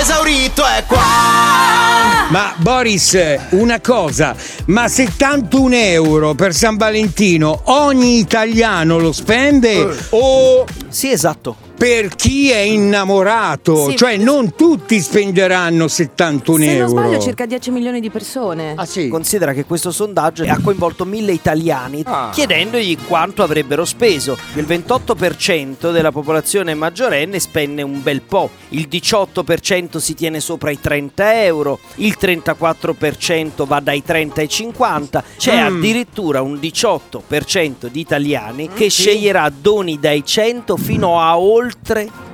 esaurito è qua. Ma Boris, una cosa, ma 71 euro per San Valentino ogni italiano lo spende o Sì, esatto. Per chi è innamorato? Sì. Cioè non tutti spenderanno 71 Se non euro. sbaglio, circa 10 milioni di persone. Ah sì. Considera che questo sondaggio ha coinvolto mille italiani Ah. chiedendogli quanto avrebbero speso. Il 28% della popolazione maggiorenne spende un bel po', il 18% si tiene sopra i 30 euro, il 34% va dai 30 ai 50, c'è Mm. addirittura un 18% di italiani che sceglierà doni dai 100 fino a oltre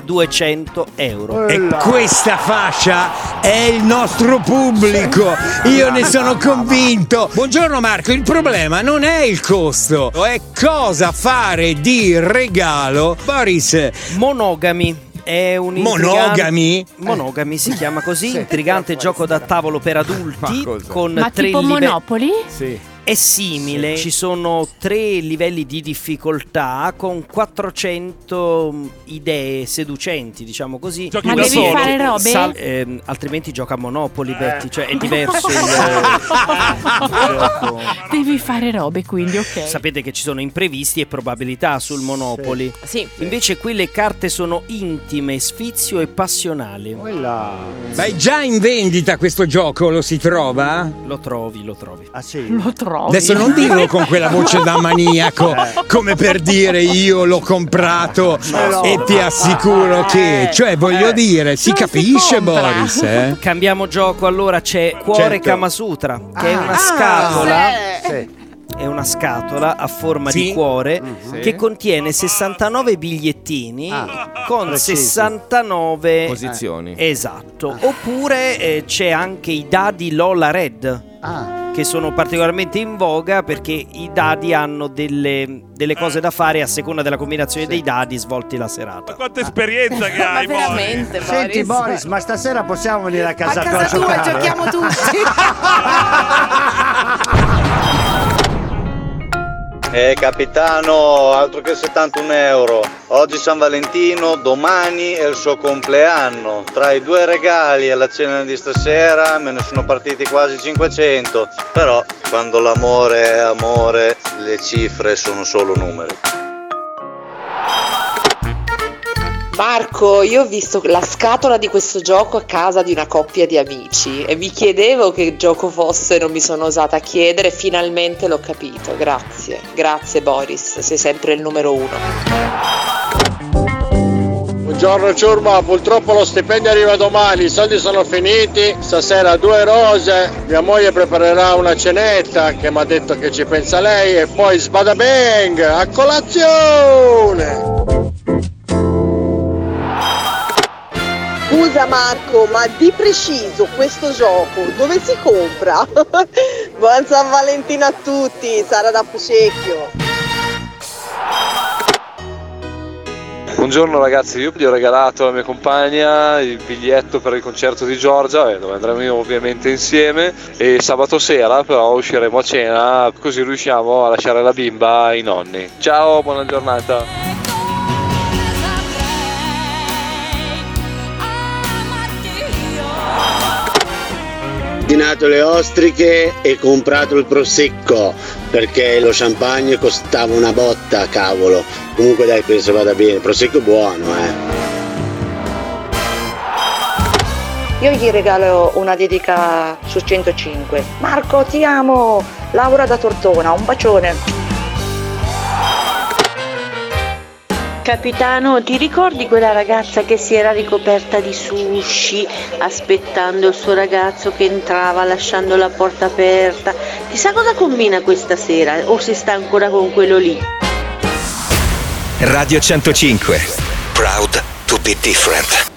200 euro. E questa fascia è il nostro pubblico, io ne sono convinto. Buongiorno Marco, il problema non è il costo, è cosa fare di regalo. Boris, Monogami. È un intrigante- monogami? Monogami si chiama così, intrigante gioco da tavolo per adulti con Ma tre tipo livelli. Monopoli? Sì. È simile, ci sono tre livelli di difficoltà con 400 idee seducenti, diciamo così. Giochi Ma da devi solo. fare robe? Sal- ehm, altrimenti gioca a Monopoli, Betty, cioè è diverso il, il gioco. Devi fare robe, quindi, ok. Sapete che ci sono imprevisti e probabilità sul Monopoli. Sì. Invece qui le carte sono intime, sfizio e passionali. Quella. ma è già in vendita questo gioco, lo si trova? Lo trovi, lo trovi. Ah sì. Lo trovi. Adesso non dirlo con quella voce da maniaco, come per dire io l'ho comprato e ti assicuro che, cioè voglio dire, si capisce. Boris, eh? Cambiamo gioco, allora c'è Cuore Certo. Kama Sutra, che è Ah. una scatola. Sì. È una scatola a forma Sì. di cuore Sì. che contiene 69 bigliettini Ah, con precisi. 69 Posizioni. Esatto. Oppure eh, c'è anche i dadi Lola Red Ah. Che sono particolarmente in voga perché i dadi hanno delle, delle cose da fare a seconda della combinazione dei dadi svolti la serata. Quanta esperienza che Ma hai, Boris. veramente, Boris? Senti Boris, ma stasera possiamo venire a A casa, tua casa tua giocare? giochiamo tutti. Eh capitano, altro che 71 euro. Oggi San Valentino, domani è il suo compleanno. Tra i due regali e la cena di stasera me ne sono partiti quasi 500. Però quando l'amore è amore, le cifre sono solo numeri. Marco, io ho visto la scatola di questo gioco a casa di una coppia di amici e mi chiedevo che gioco fosse, non mi sono osata chiedere, finalmente l'ho capito. Grazie, grazie Boris, sei sempre il numero uno. Buongiorno ciurma, purtroppo lo stipendio arriva domani, i soldi sono finiti, stasera due rose, mia moglie preparerà una cenetta che mi ha detto che ci pensa lei. E poi sbada bang, a colazione! Scusa Marco, ma di preciso questo gioco dove si compra? Buon San Valentino a tutti, Sara da Fucecchio. Buongiorno ragazzi, io gli ho regalato alla mia compagna il biglietto per il concerto di Giorgia, eh, dove andremo ovviamente insieme e sabato sera però usciremo a cena così riusciamo a lasciare la bimba ai nonni. Ciao, buona giornata. Ordinato le ostriche e comprato il prosecco perché lo champagne costava una botta, cavolo. Comunque dai, penso vada bene. Prosecco buono, eh. Io gli regalo una dedica su 105. Marco, ti amo! Laura da Tortona, un bacione. Capitano, ti ricordi quella ragazza che si era ricoperta di sushi aspettando il suo ragazzo che entrava lasciando la porta aperta? Chissà cosa combina questa sera o se sta ancora con quello lì. Radio 105. Proud to be different.